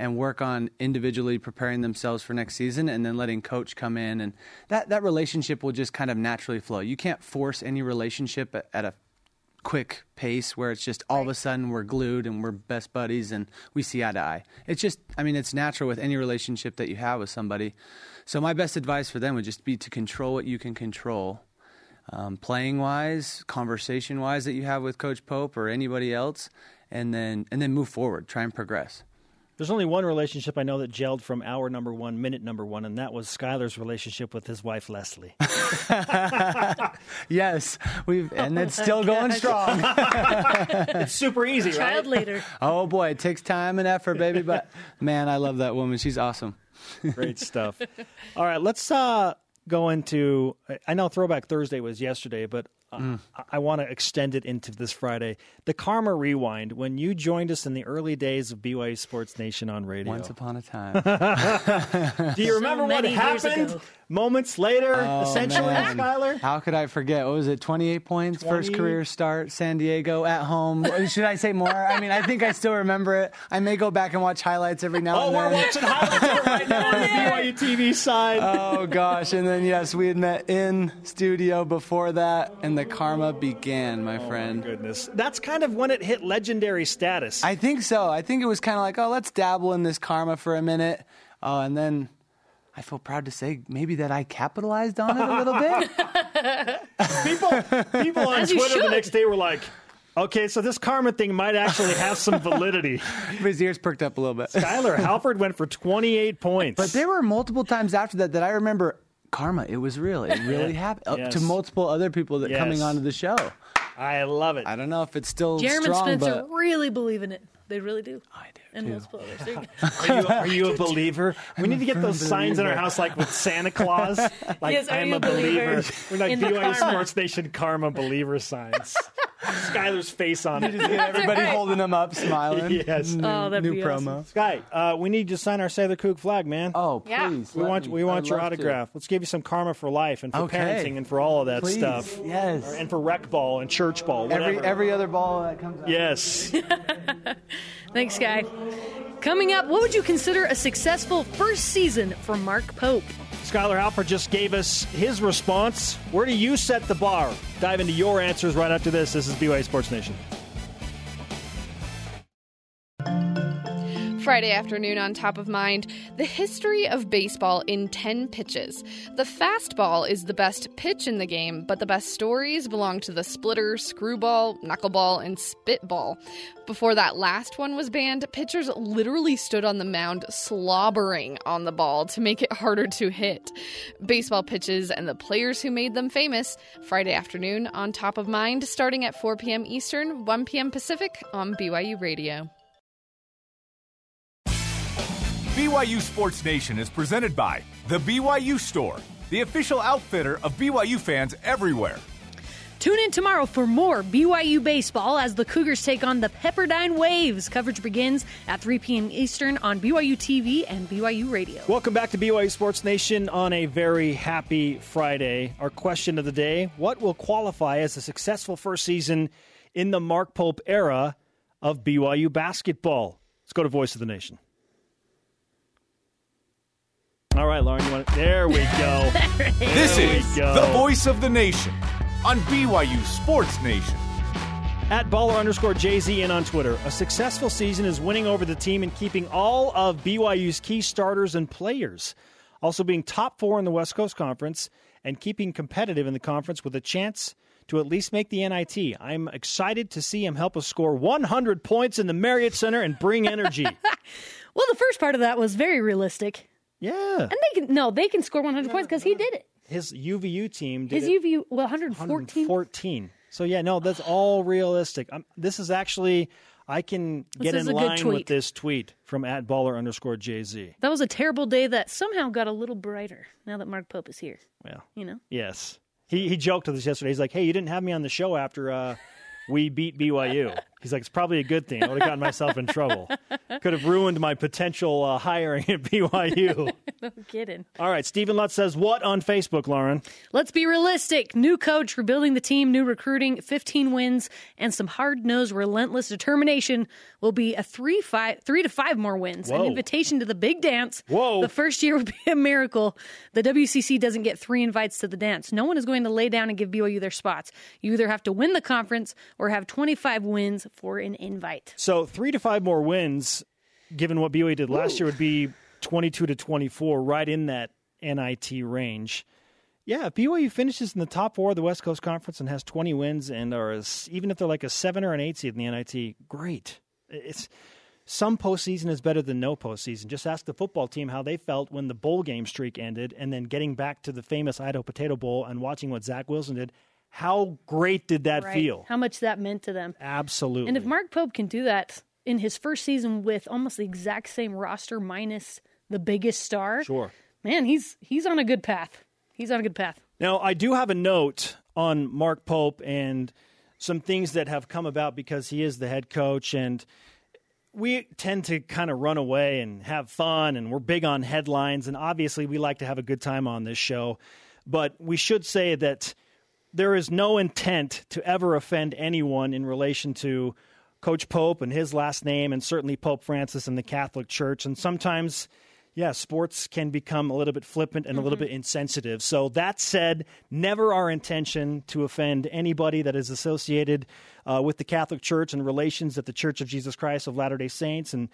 and work on individually preparing themselves for next season and then letting coach come in and that that relationship will just kind of naturally flow. You can't force any relationship at, at a quick pace where it's just all of a sudden we're glued and we're best buddies and we see eye to eye. It's just, I mean, it's natural with any relationship that you have with somebody. So my best advice for them would just be to control what you can control. Um, playing wise, conversation wise that you have with Coach Pope or anybody else, and then and then move forward, try and progress. There's only one relationship I know that gelled from hour number one, minute number one, and that was Skylar's relationship with his wife Leslie. (laughs) yes, we've and it's still going strong. (laughs) it's super easy, Child right? later. oh boy, it takes time and effort, baby. But man, I love that woman. She's awesome. (laughs) Great stuff. All right, let's uh, go into. I know Throwback Thursday was yesterday, but uh, I, I want to extend it into this Friday. The Karma Rewind. When you joined us in the early days of BYU Sports Nation on radio. Once upon a time. (laughs) Do you remember what happened? ago. Moments later, Oh, essentially, man. Skylar. How could I forget? What was it? 28 points, first career start, San Diego at home. Should I say more? I mean, I think I still remember it. I may go back and watch highlights every now Oh, and we're then. watching highlights right now (laughs) on the BYU TV side. Oh gosh! And then yes, we had met in studio before that, and the karma began, my friend. Goodness, that's kind of when it hit legendary status. I think so. I think it was kind of like, oh, let's dabble in this karma for a minute, uh, and then I feel proud to say maybe that I capitalized on it a little bit. (laughs) people, people on As you Twitter the next day were like, "Okay, so this karma thing might actually have some validity." (laughs) His ears perked up a little bit. Tyler Halford went for 28 points. But there were multiple times after that that I remember karma. It was real. It (laughs) really happened uh, Yes. to multiple other people that Yes. coming onto the show. I love it. I don't know if it's still Jeremy strong, Spencer but really believe in it. They really do. I do And too. multiple others. There you (laughs) go. Are you, are you a (laughs) believer? We need to get those signs in our house, like with Santa Claus. Like Yes, are I'm you a a believer believer. We're like in the BYU karma? Sports Nation Karma believer signs. Skylar's face on it. everybody right. holding them up, smiling. (laughs) Yes. New, Oh, that'd new be promo. awesome. Sky, uh, we need you to sign our Sailor Kook flag, man. Oh, Yeah. please. we want me. we want I'd your love to. autograph. Let's give you some karma for life and for Okay. parenting and for all of that Please. stuff. Yes. And for rec ball and church ball, whatever. Every every other ball that comes out. yes. (laughs) Thanks, Sky. Coming up, what would you consider a successful first season for Mark Pope? Skylar Halford just gave us his response. Where do you set the bar? Dive into your answers right after this. This is BYU Sports Nation. Friday afternoon on Top of Mind, the history of baseball in 10 pitches. The fastball is the best pitch in the game, but the best stories belong to the splitter, screwball, knuckleball, and spitball. Before that last one was banned, pitchers literally stood on the mound slobbering on the ball to make it harder to hit. Baseball pitches and the players who made them famous, Friday afternoon on Top of Mind, starting at 4 p.m. Eastern, 1 p.m. Pacific on BYU Radio. BYU Sports Nation is presented by The BYU Store, the official outfitter of BYU fans everywhere. Tune in tomorrow for more BYU baseball as the Cougars take on the Pepperdine Waves. Coverage begins at 3 p.m. Eastern on BYU TV and BYU Radio. Welcome back to BYU Sports Nation on a very happy Friday. Our question of the day What will qualify as a successful first season in the Mark Pope era of BYU basketball? Let's go to Voice of the Nation. All right, Lauren, you want to? There we go. (laughs) This There we is go. the voice of the nation on BYU Sports Nation. At baller underscore Jay Z and on Twitter. A successful season is winning over the team and keeping all of BYU's key starters and players. Also being top four in the West Coast Conference and keeping competitive in the conference with a chance to at least make the NIT. I'm excited to see him help us score 100 points in the Marriott Center and bring energy. (laughs) Well, the first part of that was very realistic. Yeah. And they can, no, they can score 100 points because he did it. His UVU team did His it UVU, well, 114. 114. So yeah, no, that's all realistic. i this is actually I can get in line with this tweet from at baller underscore Jay Z. That was a terrible day that somehow got a little brighter now that Mark Pope is here. Well, You know? yes, he he joked with us yesterday. He's like, "Hey, you didn't have me on the show after uh, we beat BYU." He's like, "It's probably a good thing. I would have gotten myself in trouble. Could have ruined my potential uh, hiring at BYU." (laughs) no kidding. All right, Stephen Lutz says what on Facebook, Lauren? Let's be realistic. New coach, rebuilding the team, new recruiting, 15 wins, and some hard nosed, relentless determination will be a three five three to five more wins. An invitation to the big dance. Whoa. The first year would (laughs) be a miracle. The WCC doesn't get three invites to the dance. No one is going to lay down and give BYU their spots. You either have to win the conference or have 25 wins for an invite. So three to five more wins, given what BYU did last year, would be 22 to 24, right in that NIT range. Yeah, if BYU finishes in the top four of the West Coast Conference and has 20 wins and are as, even if they're like a seven or an eight seed in the NIT, great. It's some postseason is better than no postseason. Just ask the football team how they felt when the bowl game streak ended, and then getting back to the famous Idaho Potato Bowl and watching what Zach Wilson did. How great did that Right. feel? How much that meant to them. Absolutely. And if Mark Pope can do that in his first season with almost the exact same roster minus the biggest star, sure. man, he's he's on a good path. He's on a good path. Now, I do have a note on Mark Pope and some things that have come about because he is the head coach and we tend to kind of run away and have fun and we're big on headlines and obviously we like to have a good time on this show but we should say that there is no intent to ever offend anyone in relation to coach pope and his last name and certainly pope francis and the catholic church and sometimes yeah, sports can become a little bit flippant and a little bit insensitive. So, that said, never our intention to offend anybody that is associated uh, with the Catholic Church and relations that the Church of Jesus Christ of Latter day Saints and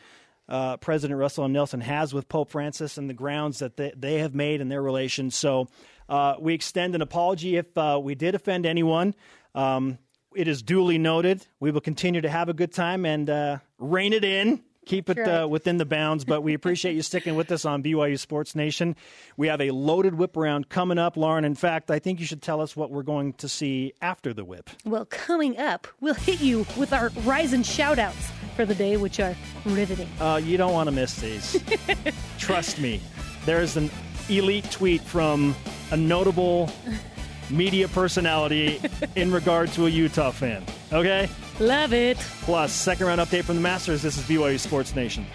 uh, President Russell M. Nelson has with Pope Francis and the grounds that they, they have made in their relations. So, uh, we extend an apology if uh, we did offend anyone. Um, it is duly noted. We will continue to have a good time and uh, rein it in. Keep it uh, within the bounds, but we appreciate you sticking with us on BYU Sports Nation. We have a loaded whip around coming up, Lauren. In fact, I think you should tell us what we're going to see after the whip. Well, coming up, we'll hit you with our rise and shout outs for the day, which are riveting. Uh, you don't want to miss these. (laughs) Trust me. There is an elite tweet from a notable media personality in regard to a Utah fan. Okay? Love it. Plus, second round update from the Masters. This is BYU Sports Nation.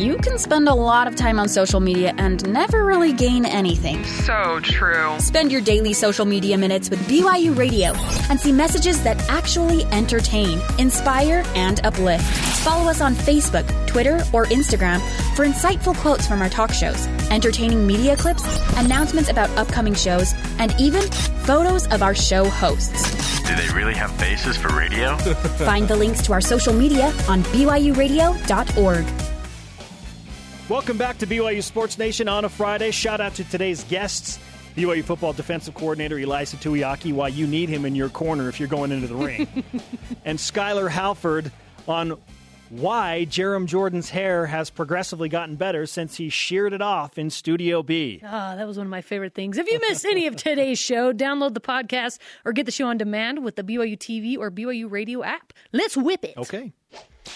You can spend a lot of time on social media and never really gain anything. So true. Spend your daily social media minutes with BYU Radio and see messages that actually entertain, inspire, and uplift. Follow us on Facebook, Twitter, or Instagram for insightful quotes from our talk shows, entertaining media clips, announcements about upcoming shows, and even photos of our show hosts. Do they really have faces for radio? (laughs) Find the links to our social media on BYURadio.org. Welcome back to BYU Sports Nation on a Friday. Shout out to today's guests. BYU football defensive coordinator Ilaisa Tuiaki, why you need him in your corner if you're going into the ring. (laughs) and Skylar Halford on why Jarom Jordan's hair has progressively gotten better since he sheared it off in Studio B. Ah, that was one of my favorite things. If you missed any of today's show, download the podcast or get the show on demand with the BYU TV or BYU Radio app. Let's whip it. Okay.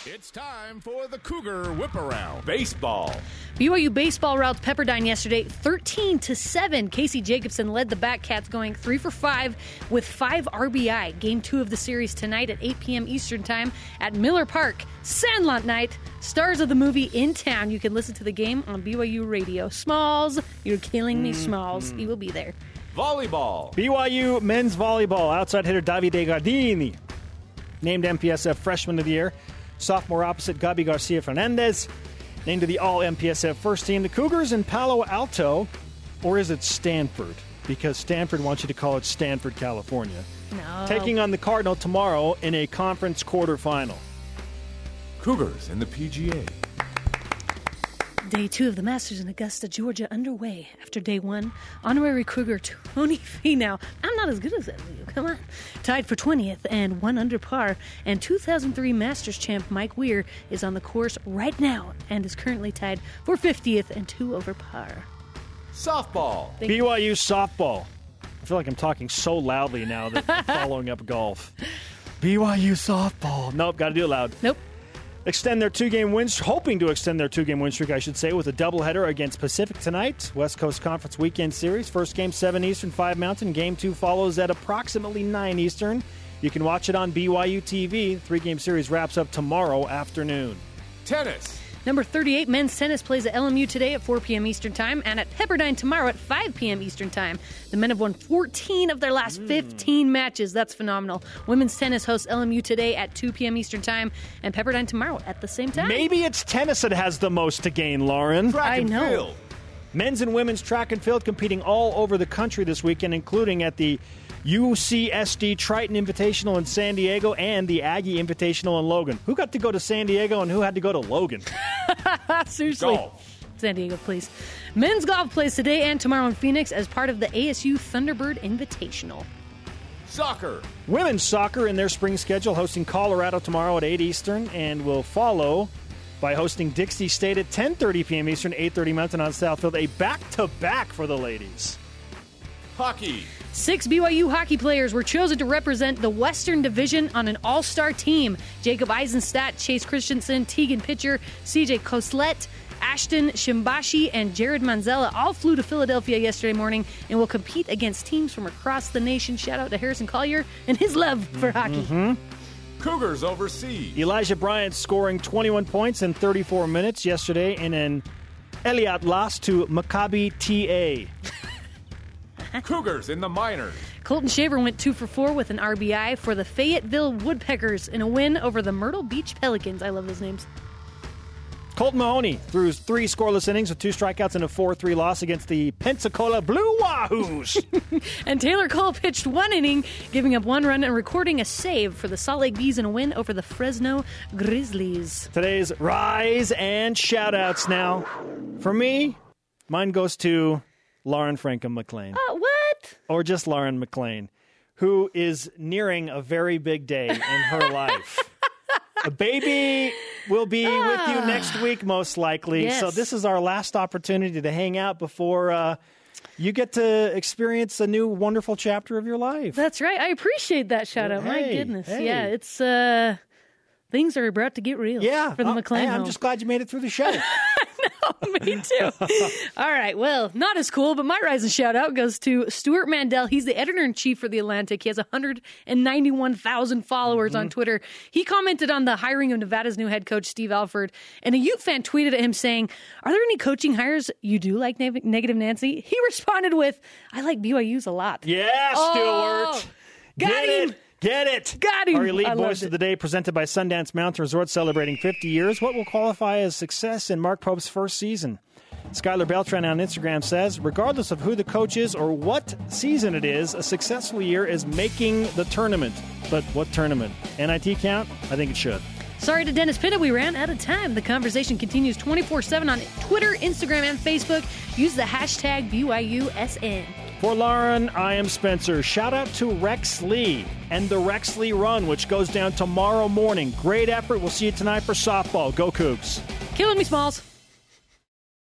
It's time for the Cougar Whip Around. Baseball. BYU baseball routes Pepperdine yesterday, thirteen to seven. Casey Jacobson led the Batcats, going three for five with five RBI. Game two of the series tonight at 8 p.m. Eastern time at Miller Park. Sandlot night. Stars of the movie in town. You can listen to the game on BYU Radio. Smalls, you're killing me, mm-hmm. Smalls. He will be there. Volleyball. BYU men's volleyball outside hitter Davide Gardini, named MPSF Freshman of the Year. Sophomore opposite Gabi Garcia Fernandez, named to the All MPSF first team. The Cougars in Palo Alto, or is it Stanford? Because Stanford wants you to call it Stanford, California. No. Taking on the Cardinal tomorrow in a conference quarterfinal. Cougars in the PGA. Day two of the Masters in Augusta, Georgia, underway. After day one, honorary Cougar Tony (laughs) Finau. I'm not as good as that, Leo. Come on. Tied for 20th and one under par. And 2003 Masters champ Mike Weir is on the course right now and is currently tied for 50th and two over par. Softball. Thank you. BYU softball. I feel like I'm talking so loudly now that I'm (laughs) following up golf. (laughs) BYU softball. Nope, got to do it loud. Nope. Extend their two game win hoping to extend their two game win streak, I should say, with a doubleheader against Pacific tonight. West Coast Conference weekend series. First game seven Eastern, five Mountain. Game two follows at approximately nine Eastern. You can watch it on BYU TV. Three game series wraps up tomorrow afternoon. Tennis. Number 38 men's tennis plays at LMU today at 4 p.m. Eastern Time and at Pepperdine tomorrow at 5 p.m. Eastern Time. The men have won 14 of their last mm. 15 matches. That's phenomenal. Women's tennis hosts LMU today at 2 p.m. Eastern Time and Pepperdine tomorrow at the same time. Maybe it's tennis that has the most to gain, Lauren. Track I know. field. Men's and women's track and field competing all over the country this weekend, including at the UCSD Triton Invitational in San Diego and the Aggie Invitational in Logan. Who got to go to San Diego and who had to go to Logan? (laughs) Seriously. Golf. San Diego, please. Men's golf plays today and tomorrow in Phoenix as part of the ASU Thunderbird Invitational. Soccer. Women's soccer in their spring schedule hosting Colorado tomorrow at 8 Eastern and will follow by hosting Dixie State at 10:30 p.m. Eastern, 8:30 Mountain on Southfield, a back-to-back for the ladies. Hockey. Six BYU hockey players were chosen to represent the Western Division on an all star team. Jacob Eisenstadt, Chase Christensen, Tegan Pitcher, CJ Koslet, Ashton Shimbashi, and Jared Manzella all flew to Philadelphia yesterday morning and will compete against teams from across the nation. Shout out to Harrison Collier and his love for hockey. Mm-hmm. Cougars overseas. Elijah Bryant scoring 21 points in 34 minutes yesterday in an Eilat loss to Maccabi TA. (laughs) (laughs) Cougars in the minors. Colton Shaver went two for four with an RBI for the Fayetteville Woodpeckers in a win over the Myrtle Beach Pelicans. I love those names. Colton Mahoney threw three scoreless innings with two strikeouts and a 4 3 loss against the Pensacola Blue Wahoos. (laughs) And Taylor Cole pitched one inning, giving up one run and recording a save for the Salt Lake Bees in a win over the Fresno Grizzlies. Today's rise and shout outs now. For me, mine goes to Lauren Frankham McLean, what? Oh, or just Lauren McLean, who is nearing a very big day in her (laughs) life. A baby will be with you next week, most likely. Yes. So, this is our last opportunity to hang out before uh, you get to experience a new wonderful chapter of your life. That's right. I appreciate that shout out. My goodness. hey. Yeah, it's uh things are about to get real. Yeah. For the Oh, McLean. hey, I'm home. just glad you made it through the show. (laughs) Me too. (laughs) All right. Well, not as cool, but my rise and shout out goes to Stewart Mandel. He's the editor in chief for The Atlantic. He has 191,000 followers Mm-hmm. on Twitter. He commented on the hiring of Nevada's new head coach, Steve Alford, and a Ute fan tweeted at him saying, Are there any coaching hires you do like ne- Negative Nancy? He responded with, I like BYU's a lot. Yeah, Oh, Stuart. got Get him. it. Get it. Got him. Our elite I voice of the day presented by Sundance Mountain Resort celebrating 50 years. What will qualify as success in Mark Pope's first season? Skylar Beltran on Instagram says, regardless of who the coach is or what season it is, a successful year is making the tournament. But what tournament? NIT count? I think it should. Sorry to Dennis Pitta, we ran out of time. The conversation continues 24 7 on Twitter, Instagram, and Facebook. Use the hashtag BYUSN. For Lauren, I am Spencer. Shout out to Rex Lee and the Rex Lee Run, which goes down tomorrow morning. Great effort. We'll see you tonight for softball. Go Cougs. Killing me, Smalls.